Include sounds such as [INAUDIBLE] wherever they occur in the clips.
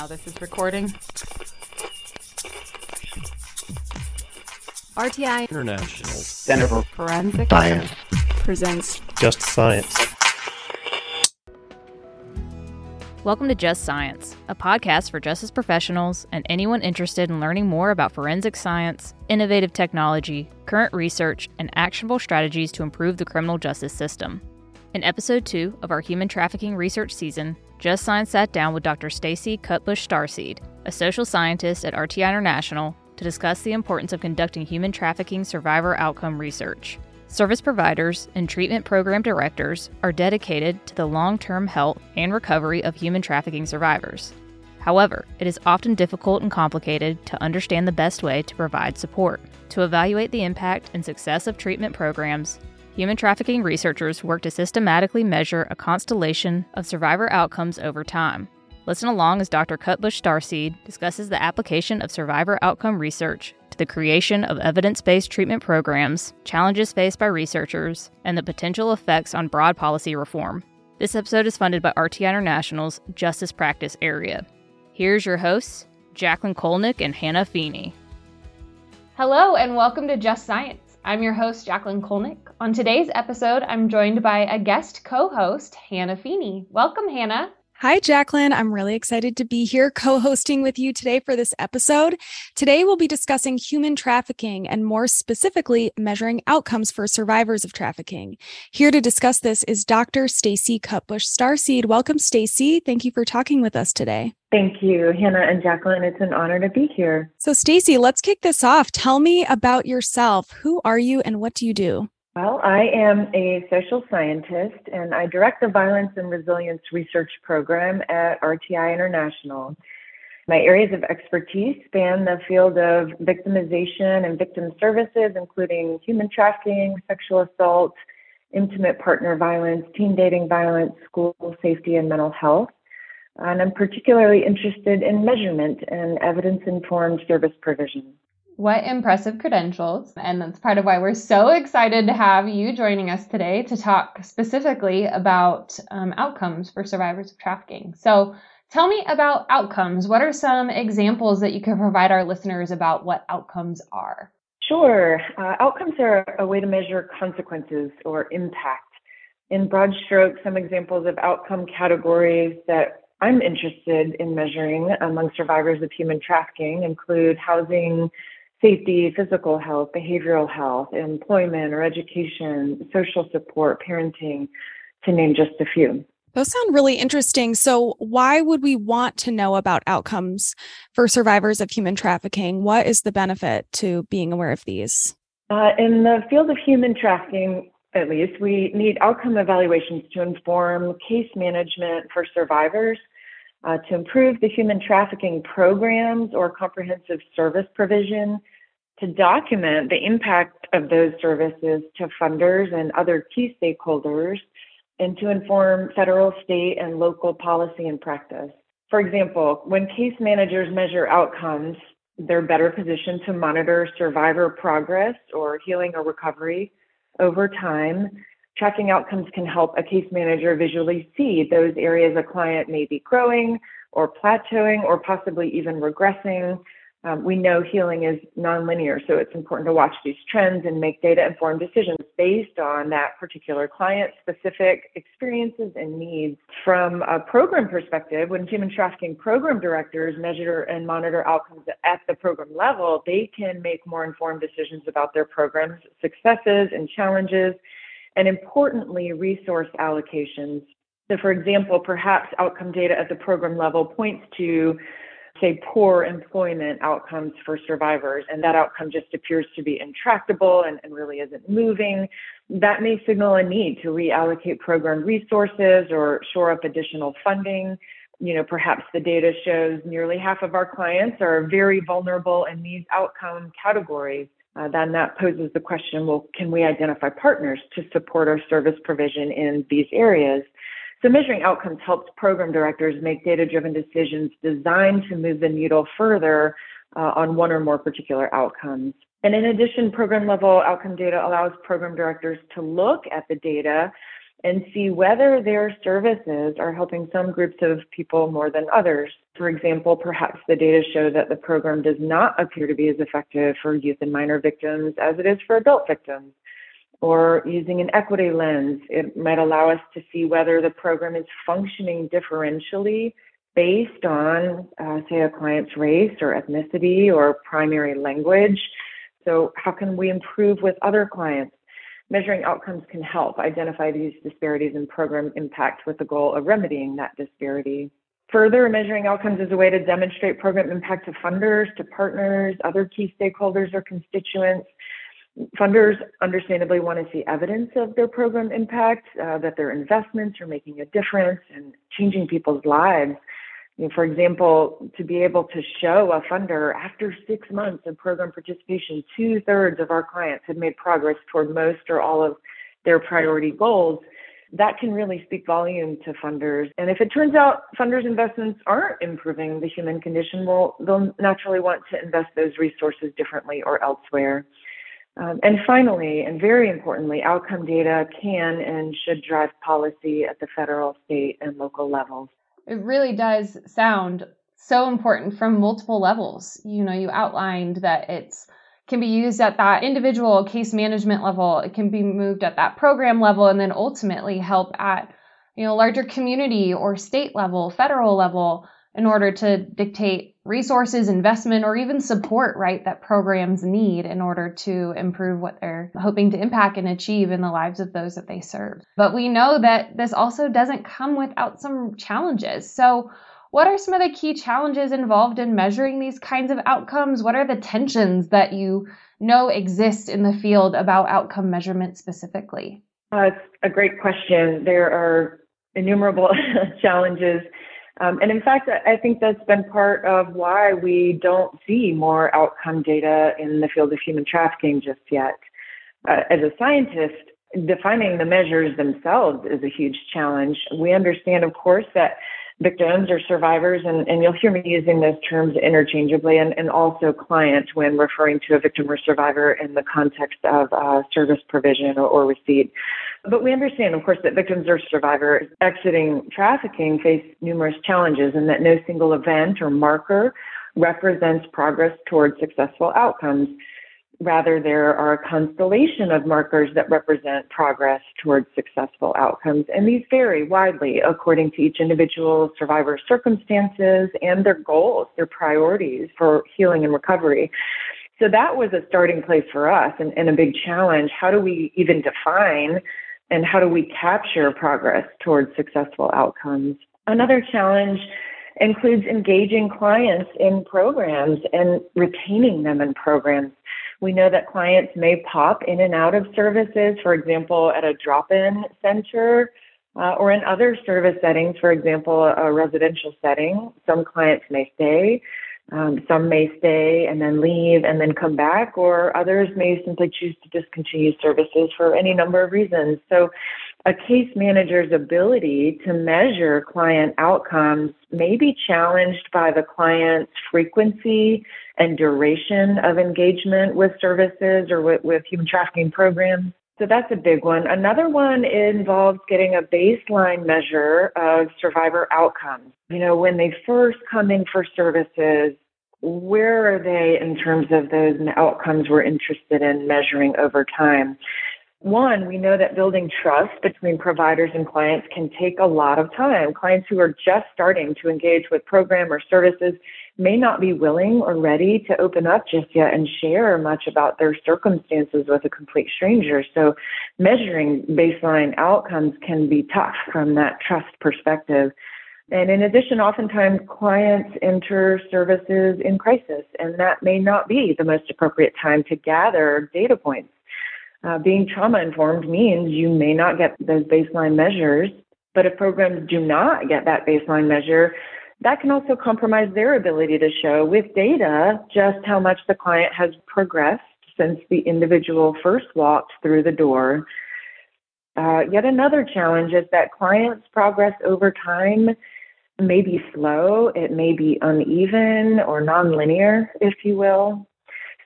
now this is recording. RTI International Center for Forensic Science. presents Just Science. Welcome to Just Science, a podcast for justice professionals and anyone interested in learning more about forensic science, innovative technology, current research, and actionable strategies to improve the criminal justice system. In episode 2 of our human trafficking research season, Just Science sat down with Dr. Stacey Cutbush Starseed, a social scientist at RTI International, to discuss the importance of conducting human trafficking survivor outcome research. Service providers and treatment program directors are dedicated to the long term health and recovery of human trafficking survivors. However, it is often difficult and complicated to understand the best way to provide support. To evaluate the impact and success of treatment programs, human trafficking researchers work to systematically measure a constellation of survivor outcomes over time. Listen along as Dr. Cutbush Starseed discusses the application of survivor outcome research to the creation of evidence based treatment programs, challenges faced by researchers, and the potential effects on broad policy reform. This episode is funded by RTI International's Justice Practice Area. Here's your hosts, Jacqueline Kolnick and Hannah Feeney. Hello, and welcome to Just Science. I'm your host, Jacqueline Kolnick. On today's episode, I'm joined by a guest co host, Hannah Feeney. Welcome, Hannah. Hi, Jacqueline. I'm really excited to be here co hosting with you today for this episode. Today, we'll be discussing human trafficking and more specifically, measuring outcomes for survivors of trafficking. Here to discuss this is Dr. Stacey Cutbush Starseed. Welcome, Stacey. Thank you for talking with us today. Thank you, Hannah and Jacqueline. It's an honor to be here. So, Stacey, let's kick this off. Tell me about yourself. Who are you and what do you do? Well, I am a social scientist and I direct the Violence and Resilience Research Program at RTI International. My areas of expertise span the field of victimization and victim services, including human trafficking, sexual assault, intimate partner violence, teen dating violence, school safety, and mental health. And I'm particularly interested in measurement and evidence informed service provision. What impressive credentials. And that's part of why we're so excited to have you joining us today to talk specifically about um, outcomes for survivors of trafficking. So, tell me about outcomes. What are some examples that you can provide our listeners about what outcomes are? Sure. Uh, outcomes are a way to measure consequences or impact. In broad strokes, some examples of outcome categories that I'm interested in measuring among survivors of human trafficking include housing, safety, physical health, behavioral health, employment or education, social support, parenting, to name just a few. Those sound really interesting. So, why would we want to know about outcomes for survivors of human trafficking? What is the benefit to being aware of these? Uh, in the field of human trafficking, at least, we need outcome evaluations to inform case management for survivors, uh, to improve the human trafficking programs or comprehensive service provision, to document the impact of those services to funders and other key stakeholders, and to inform federal, state, and local policy and practice. For example, when case managers measure outcomes, they're better positioned to monitor survivor progress or healing or recovery over time. Tracking outcomes can help a case manager visually see those areas a client may be growing or plateauing or possibly even regressing um, we know healing is nonlinear, so it's important to watch these trends and make data informed decisions based on that particular client specific experiences and needs. From a program perspective, when human trafficking program directors measure and monitor outcomes at the program level, they can make more informed decisions about their program's successes and challenges, and importantly, resource allocations. So, for example, perhaps outcome data at the program level points to say, poor employment outcomes for survivors, and that outcome just appears to be intractable and, and really isn't moving, that may signal a need to reallocate program resources or shore up additional funding. You know, perhaps the data shows nearly half of our clients are very vulnerable in these outcome categories. Uh, then that poses the question well, can we identify partners to support our service provision in these areas? So measuring outcomes helps program directors make data-driven decisions designed to move the needle further uh, on one or more particular outcomes. And in addition, program level outcome data allows program directors to look at the data and see whether their services are helping some groups of people more than others. For example, perhaps the data show that the program does not appear to be as effective for youth and minor victims as it is for adult victims. Or using an equity lens, it might allow us to see whether the program is functioning differentially based on, uh, say, a client's race or ethnicity or primary language. So, how can we improve with other clients? Measuring outcomes can help identify these disparities in program impact with the goal of remedying that disparity. Further, measuring outcomes is a way to demonstrate program impact to funders, to partners, other key stakeholders or constituents. Funders understandably want to see evidence of their program impact, uh, that their investments are making a difference and changing people's lives. You know, for example, to be able to show a funder after six months of program participation, two thirds of our clients have made progress toward most or all of their priority goals. That can really speak volume to funders. And if it turns out funders' investments aren't improving the human condition, well, they'll naturally want to invest those resources differently or elsewhere. Um, and finally, and very importantly, outcome data can and should drive policy at the federal, state, and local levels it really does sound so important from multiple levels. You know, you outlined that it's can be used at that individual case management level, it can be moved at that program level and then ultimately help at you know larger community or state level, federal level in order to dictate resources, investment, or even support, right, that programs need in order to improve what they're hoping to impact and achieve in the lives of those that they serve. But we know that this also doesn't come without some challenges. So, what are some of the key challenges involved in measuring these kinds of outcomes? What are the tensions that you know exist in the field about outcome measurement specifically? Uh, it's a great question. There are innumerable [LAUGHS] challenges um, and in fact, I think that's been part of why we don't see more outcome data in the field of human trafficking just yet. Uh, as a scientist, defining the measures themselves is a huge challenge. We understand, of course, that victims or survivors, and, and you'll hear me using those terms interchangeably, and, and also client when referring to a victim or survivor in the context of uh, service provision or, or receipt. But we understand, of course, that victims or survivors exiting trafficking face numerous challenges and that no single event or marker represents progress towards successful outcomes. Rather, there are a constellation of markers that represent progress towards successful outcomes, and these vary widely according to each individual survivor's circumstances and their goals, their priorities for healing and recovery. So that was a starting place for us and, and a big challenge. How do we even define and how do we capture progress towards successful outcomes? Another challenge includes engaging clients in programs and retaining them in programs. We know that clients may pop in and out of services, for example, at a drop in center uh, or in other service settings, for example, a residential setting. Some clients may stay. Um, some may stay and then leave and then come back, or others may simply choose to discontinue services for any number of reasons. So, a case manager's ability to measure client outcomes may be challenged by the client's frequency and duration of engagement with services or with, with human trafficking programs. So that's a big one. Another one involves getting a baseline measure of survivor outcomes. You know, when they first come in for services, where are they in terms of those outcomes we're interested in measuring over time? One, we know that building trust between providers and clients can take a lot of time. Clients who are just starting to engage with program or services may not be willing or ready to open up just yet and share much about their circumstances with a complete stranger. So measuring baseline outcomes can be tough from that trust perspective. And in addition, oftentimes clients enter services in crisis, and that may not be the most appropriate time to gather data points. Uh, being trauma informed means you may not get those baseline measures, but if programs do not get that baseline measure, that can also compromise their ability to show with data just how much the client has progressed since the individual first walked through the door. Uh, yet another challenge is that clients' progress over time may be slow, it may be uneven or nonlinear, if you will.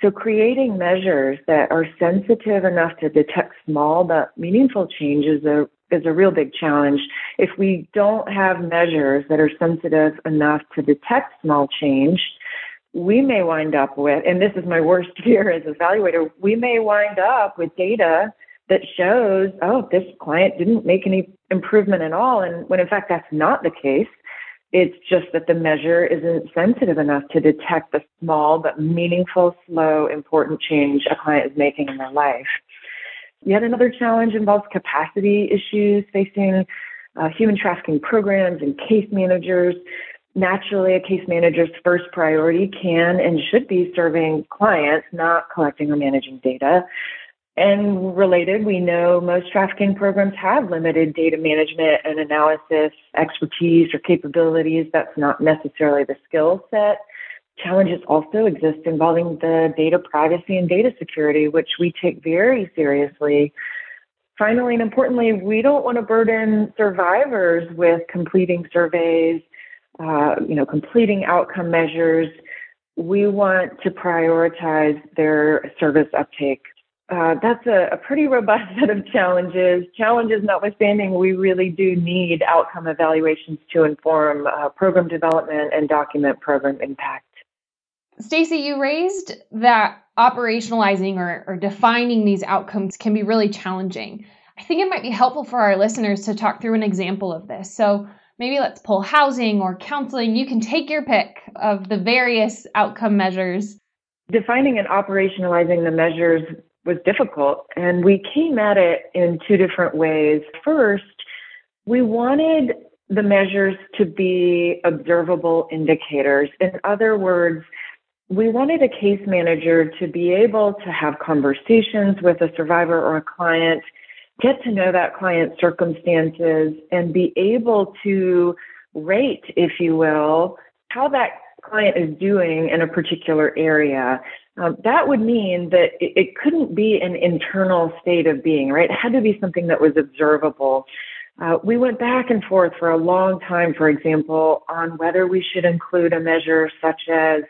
So, creating measures that are sensitive enough to detect small but meaningful changes is a real big challenge. If we don't have measures that are sensitive enough to detect small change, we may wind up with, and this is my worst [LAUGHS] fear as an evaluator, we may wind up with data that shows, oh, this client didn't make any improvement at all. And when in fact that's not the case, it's just that the measure isn't sensitive enough to detect the small but meaningful, slow, important change a client is making in their life. Yet another challenge involves capacity issues facing uh, human trafficking programs and case managers. Naturally, a case manager's first priority can and should be serving clients, not collecting or managing data. And related, we know most trafficking programs have limited data management and analysis expertise or capabilities. That's not necessarily the skill set. Challenges also exist involving the data privacy and data security, which we take very seriously. Finally, and importantly, we don't want to burden survivors with completing surveys, uh, you know, completing outcome measures. We want to prioritize their service uptake uh, that's a, a, pretty robust [LAUGHS] set of challenges. Challenges notwithstanding, we really do need outcome evaluations to inform uh, program development and document program impact. Stacey, you raised that operationalizing or, or defining these outcomes can be really challenging. I think it might be helpful for our listeners to talk through an example of this. So maybe let's pull housing or counseling. You can take your pick of the various outcome measures defining and operationalizing the measures was difficult. And we came at it in two different ways. First, we wanted the measures to be observable indicators. In other words, we wanted a case manager to be able to have conversations with a survivor or a client, get to know that client's circumstances, and be able to rate, if you will, how that client is doing in a particular area. Um, that would mean that it, it, couldn't be an internal state of being, right? It had to be something that was observable. Uh, we went back and forth for a long time, for example, on whether we should include a measure such as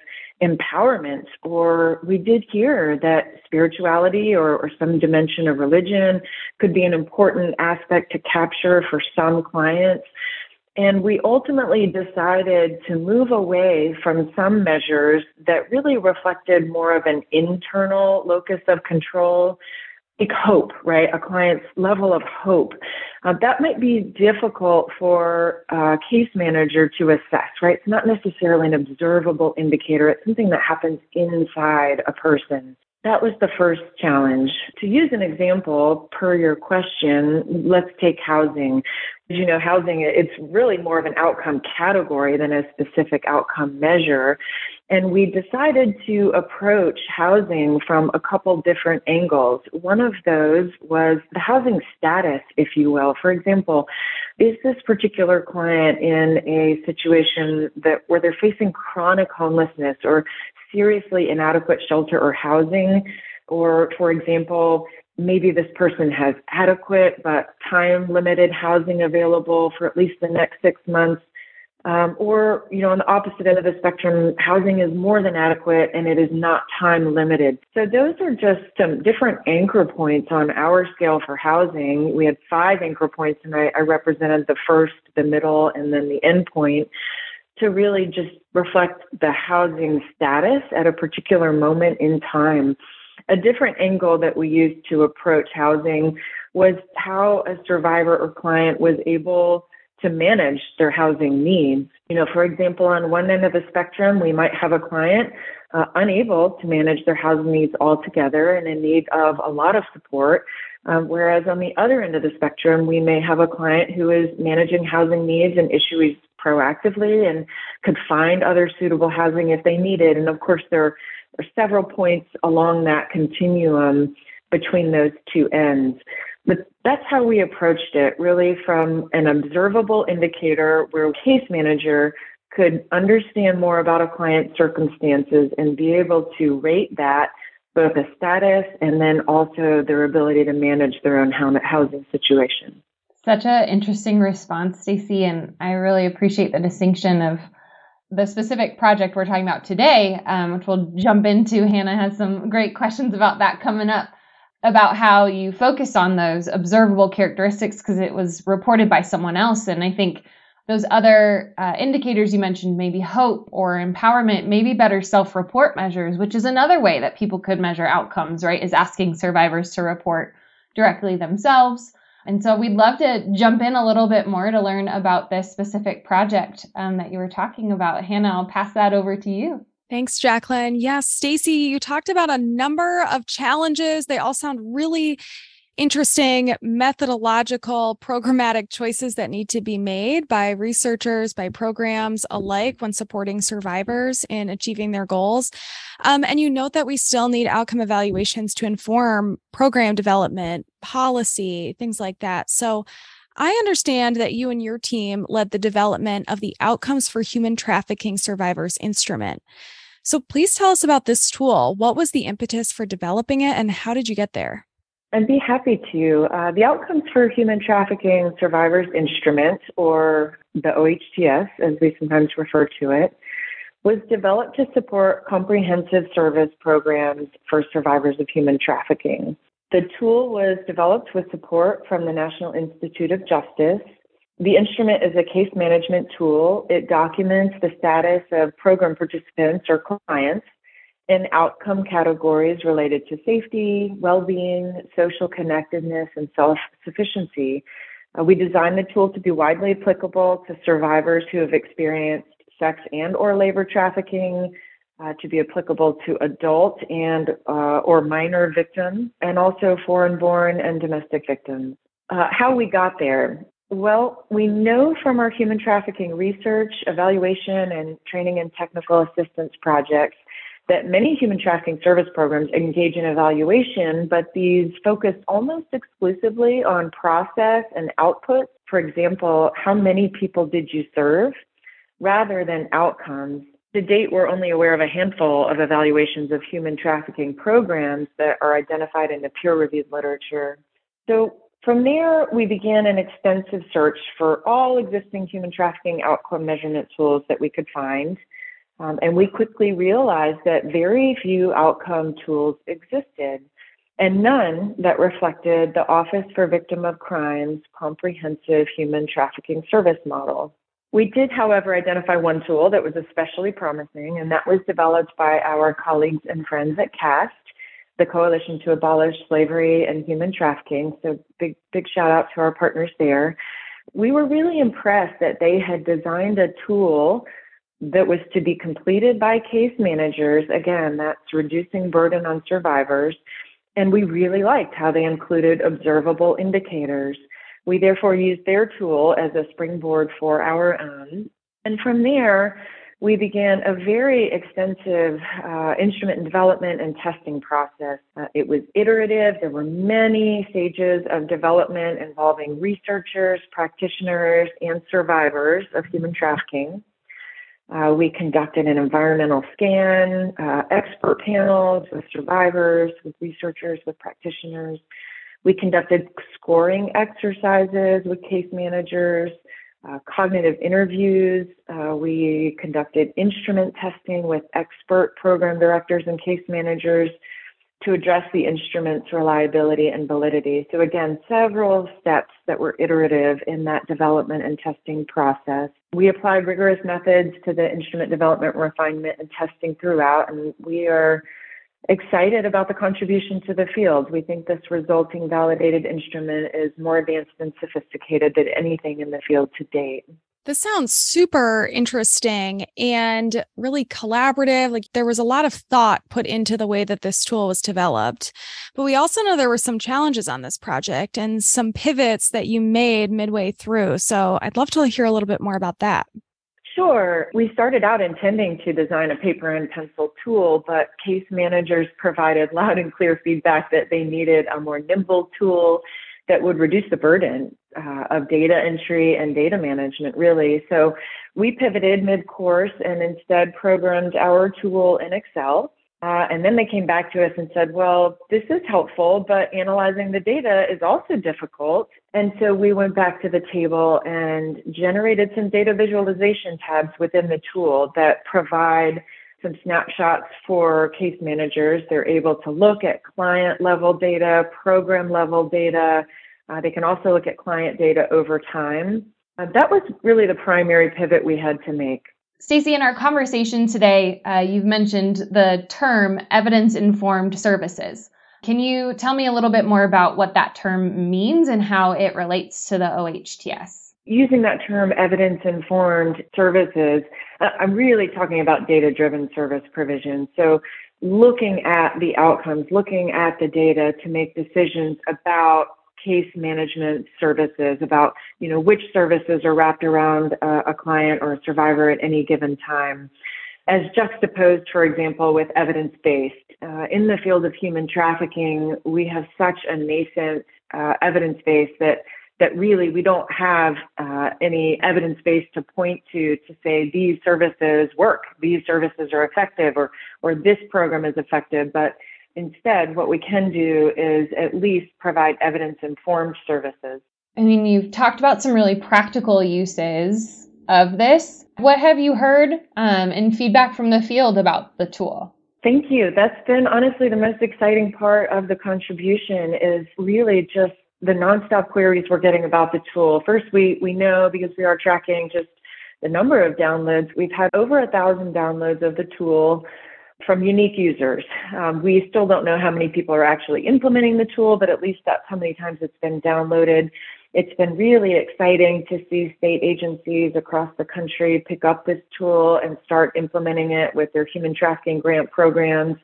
empowerment, or we did hear that spirituality or, or some dimension of religion could be an important aspect to capture for some clients. And we ultimately decided to move away from some measures that really reflected more of an internal locus of control, like hope, right? A client's level of hope. Uh, that might be difficult for a case manager to assess, right? It's not necessarily an observable indicator. It's something that happens inside a person. That was the first challenge. To use an example per your question, let's take housing. As you know, housing, it's really more of an outcome category than a specific outcome measure. And we decided to approach housing from a couple different angles. One of those was the housing status, if you will. For example, is this particular client in a situation that where they're facing chronic homelessness or seriously inadequate shelter or housing, or for example, maybe this person has adequate but time limited housing available for at least the next six months. Um, or, you know, on the opposite end of the spectrum, housing is more than adequate and it is not time limited. So those are just some different anchor points on our scale for housing. We had five anchor points and I, I represented the first, the middle, and then the end point to really just reflect the housing status at a particular moment in time. A different angle that we used to approach housing was how a survivor or client was able to manage their housing needs. You know, for example, on one end of the spectrum, we might have a client uh, unable to manage their housing needs altogether and in need of a lot of support. Um, whereas on the other end of the spectrum, we may have a client who is managing housing needs and issues proactively and could find other suitable housing if they needed. And of course, there are several points along that continuum between those two ends. That's how we approached it, really from an observable indicator where a case manager could understand more about a client's circumstances and be able to rate that both a status and then also their ability to manage their own housing situation. Such an interesting response, Stacey, and I really appreciate the distinction of the specific project we're talking about today, um, which we'll jump into. Hannah has some great questions about that coming up. About how you focused on those observable characteristics because it was reported by someone else. And I think those other uh, indicators you mentioned, maybe hope or empowerment, maybe better self report measures, which is another way that people could measure outcomes, right? Is asking survivors to report directly themselves. And so we'd love to jump in a little bit more to learn about this specific project um, that you were talking about. Hannah, I'll pass that over to you. Thanks, Jacqueline. Yes, Stacey, you talked about a number of challenges. They all sound really interesting methodological programmatic choices that need to be made by researchers by programs alike when supporting survivors in achieving their goals um, and you note that we still need outcome evaluations to inform program development policy things like that so I understand that you and your team led the development of the Outcomes for Human Trafficking Survivors instrument. So please tell us about this tool. What was the impetus for developing it and how did you get there? I'd be happy to. Uh, the Outcomes for Human Trafficking Survivors Instrument, or the OHTS as we sometimes refer to it, was developed to support comprehensive service programs for survivors of human trafficking. The tool was developed with support from the National Institute of Justice. The instrument is a case management tool. It documents the status of program participants or clients in outcome categories related to safety, well being, social connectedness, and self sufficiency. Uh, we designed the tool to be widely applicable to survivors who have experienced sex and or labor trafficking, uh, to be applicable to adult and uh, or minor victims, and also foreign-born and domestic victims. Uh, how we got there? Well, we know from our human trafficking research, evaluation, and training and technical assistance projects that many human trafficking service programs engage in evaluation, but these focus almost exclusively on process and output. For example, how many people did you serve rather than outcomes? To date, we're only aware of a handful of evaluations of human trafficking programs that are identified in the peer reviewed literature. So from there, we began an extensive search for all existing human trafficking outcome measurement tools that we could find. Um, and we quickly realized that very few outcome tools existed and none that reflected the Office for Victim of Crime's comprehensive human trafficking service model. We did, however, identify one tool that was especially promising, and that was developed by our colleagues and friends at CAST, the Coalition to Abolish Slavery and Human Trafficking. So, big, big shout out to our partners there. We were really impressed that they had designed a tool that was to be completed by case managers. Again, that's reducing burden on survivors. And we really liked how they included observable indicators. We therefore used their tool as a springboard for our own. And from there, we began a very extensive uh, instrument development and testing process. Uh, it was iterative. There were many stages of development involving researchers, practitioners, and survivors of human trafficking. Uh, we conducted an environmental scan, uh, expert panels with survivors, with researchers, with practitioners. We conducted scoring exercises with case managers, uh, cognitive interviews. Uh, we conducted instrument testing with expert program directors and case managers to address the instrument's reliability and validity. So again, several steps that were iterative in that development and testing process. We applied rigorous methods to the instrument development, refinement, and testing throughout, and we are excited about the contribution to the field. We think this resulting validated instrument is more advanced and sophisticated than anything in the field to date. This sounds super interesting and really collaborative. Like there was a lot of thought put into the way that this tool was developed. But we also know there were some challenges on this project and some pivots that you made midway through. So I'd love to hear a little bit more about that. Sure. We started out intending to design a paper and pencil tool, but case managers provided loud and clear feedback that they needed a more nimble tool that would reduce the burden uh, of data entry and data management, really. So we pivoted mid course and instead programmed our tool in Excel. Uh, and then they came back to us and said, well, this is helpful, but analyzing the data is also difficult. And so we went back to the table and generated some data visualization tabs within the tool that provide some snapshots for case managers. They're able to look at client level data, program level data. Uh, they can also look at client data over time. Uh, that was really the primary pivot we had to make. Stacey, in our conversation today, uh, you've mentioned the term evidence informed services. Can you tell me a little bit more about what that term means and how it relates to the OHTS? Using that term evidence informed services, uh, I'm really talking about data driven service provision. So, looking at the outcomes, looking at the data to make decisions about case management services about you know which services are wrapped around a, a client or a survivor at any given time as juxtaposed, for example, with evidence based. Uh, in the field of human trafficking, we have such a nascent uh, evidence base that that really we don't have uh, any evidence base to point to to say these services work, these services are effective, or or this program is effective. But instead, what we can do is at least provide evidence informed services. I mean, you've talked about some really practical uses of this. What have you heard um, in feedback from the field about the tool? Thank you. That's been honestly the most exciting part of the contribution is really just the nonstop queries we're getting about the tool. First, we, we know because we are tracking just the number of downloads. We've had over a thousand downloads of the tool from unique users. Um, we still don't know how many people are actually implementing the tool, but at least that's how many times it's been downloaded. It's been really exciting to see state agencies across the country pick up this tool and start implementing it with their human trafficking grant programs.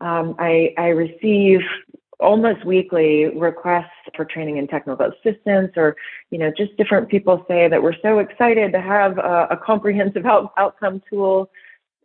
Um, I, I receive almost weekly requests for training and technical assistance or you know just different people say that we're so excited to have a, a comprehensive out, outcome tool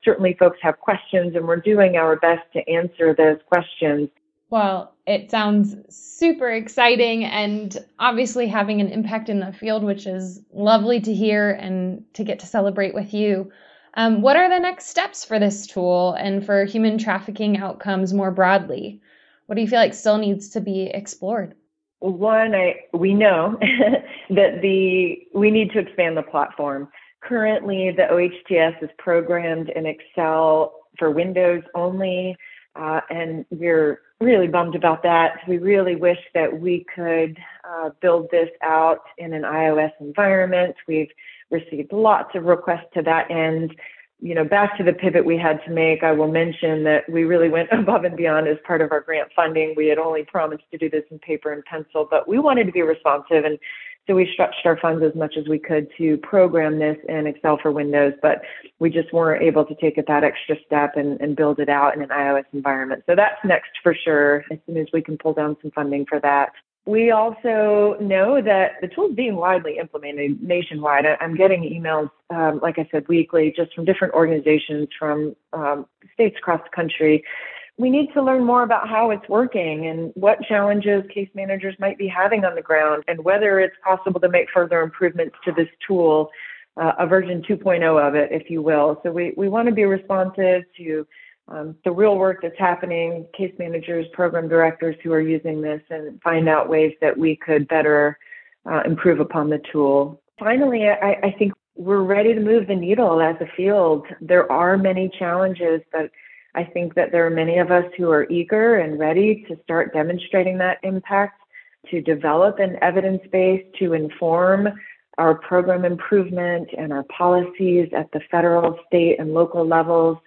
certainly folks have questions and we're doing our best to answer those questions. Well, it sounds super exciting and obviously having an impact in the field, which is lovely to hear and to get to celebrate with you. Um, what are the next steps for this tool and for human trafficking outcomes more broadly? What do you feel like still needs to be explored? Well one, I we know [LAUGHS] that the we need to expand the platform. Currently, the OHTS is programmed in Excel for Windows only, uh, and we're really bummed about that. We really wish that we could uh, build this out in an iOS environment. We've received lots of requests to that end. You know, back to the pivot we had to make, I will mention that we really went [LAUGHS] above and beyond as part of our grant funding. We had only promised to do this in paper and pencil, but we wanted to be responsive and so we stretched our funds as much as we could to program this in Excel for Windows, but we just weren't able to take it that extra step and, and build it out in an iOS environment. So that's next for sure, as soon as we can pull down some funding for that. We also know that the tool is being widely implemented nationwide. I'm getting emails, um, like I said, weekly, just from different organizations from um, states across the country we need to learn more about how it's working and what challenges case managers might be having on the ground and whether it's possible to make further improvements to this tool, uh, a version 2.0 of it, if you will. So we, we want to be responsive to um, the real work that's happening, case managers, program directors who are using this, and find out ways that we could better uh, improve upon the tool. Finally, I, I think we're ready to move the needle as a field. There are many challenges, but I think that there are many of us who are eager and ready to start demonstrating that impact, to develop an evidence base to inform our program improvement and our policies at the federal, state, and local levels.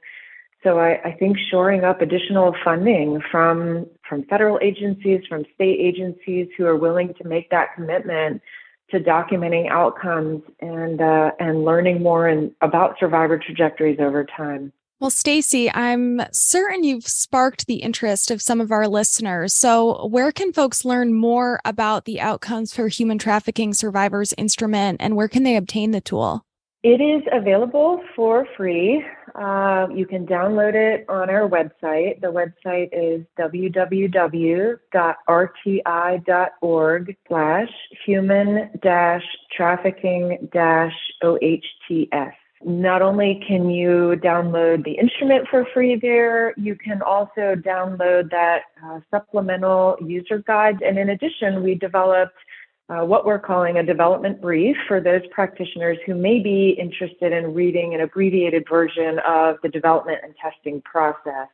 So I, I think shoring up additional funding from from federal agencies, from state agencies who are willing to make that commitment to documenting outcomes and uh, and learning more and about survivor trajectories over time. Well, Stacey, I'm certain you've sparked the interest of some of our listeners. So, where can folks learn more about the Outcomes for Human Trafficking Survivors instrument and where can they obtain the tool? It is available for free. Uh, you can download it on our website. The website is www.rti.org slash human trafficking OHTS. Not only can you download the instrument for free there, you can also download that uh, supplemental user guide. And in addition, we developed uh, what we're calling a development brief for those practitioners who may be interested in reading an abbreviated version of the development and testing process.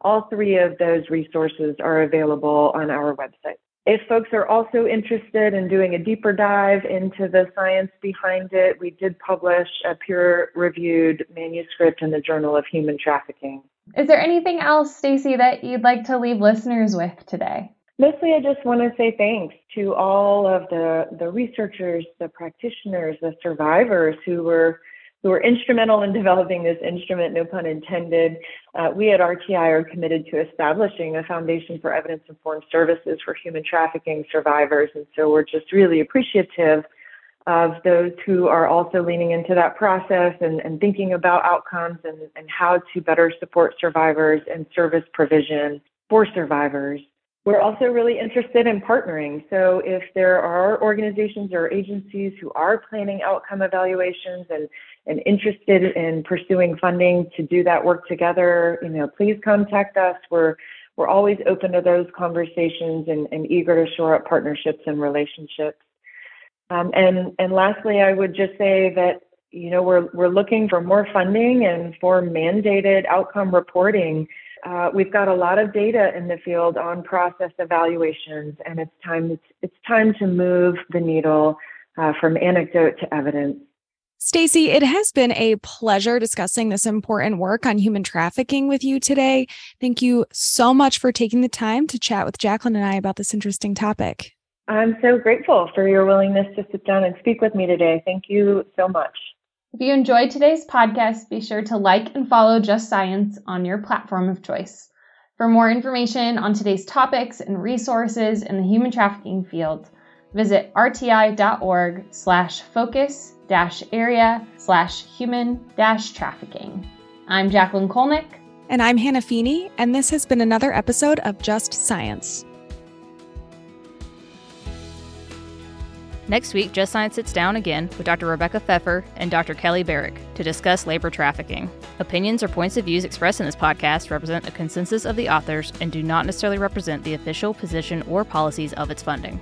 All three of those resources are available on our website. If folks are also interested in doing a deeper dive into the science behind it, we did publish a peer reviewed manuscript in the Journal of Human Trafficking. Is there anything else, Stacey, that you'd like to leave listeners with today? Mostly, I just want to say thanks to all of the, the researchers, the practitioners, the survivors who were who were instrumental in developing this instrument, no pun intended. Uh, we at RTI are committed to establishing a foundation for evidence informed services for human trafficking survivors. And so we're just really appreciative of those who are also leaning into that process and, and thinking about outcomes and, and how to better support survivors and service provision for survivors. We're also really interested in partnering. So if there are organizations or agencies who are planning outcome evaluations and, and interested in pursuing funding to do that work together, you know, please contact us. We're we're always open to those conversations and, and eager to shore up partnerships and relationships. Um, and and lastly, I would just say that you know we're we're looking for more funding and for mandated outcome reporting uh, we've got a lot of data in the field on process evaluations, and it's time it's, it's time to move the needle uh, from anecdote to evidence. Stacey, it has been a pleasure discussing this important work on human trafficking with you today. Thank you so much for taking the time to chat with Jacqueline and I about this interesting topic. I'm so grateful for your willingness to sit down and speak with me today. Thank you so much. If you enjoyed today's podcast, be sure to like and follow Just Science on your platform of choice. For more information on today's topics and resources in the human trafficking field, visit rti.org slash focus dash area slash human dash trafficking. I'm Jacqueline Kolnick. And I'm Hannah Feeney, and this has been another episode of Just Science. Next week, Just Science sits down again with Dr. Rebecca Pfeffer and Dr. Kelly Barrick to discuss labor trafficking. Opinions or points of views expressed in this podcast represent a consensus of the authors and do not necessarily represent the official position or policies of its funding.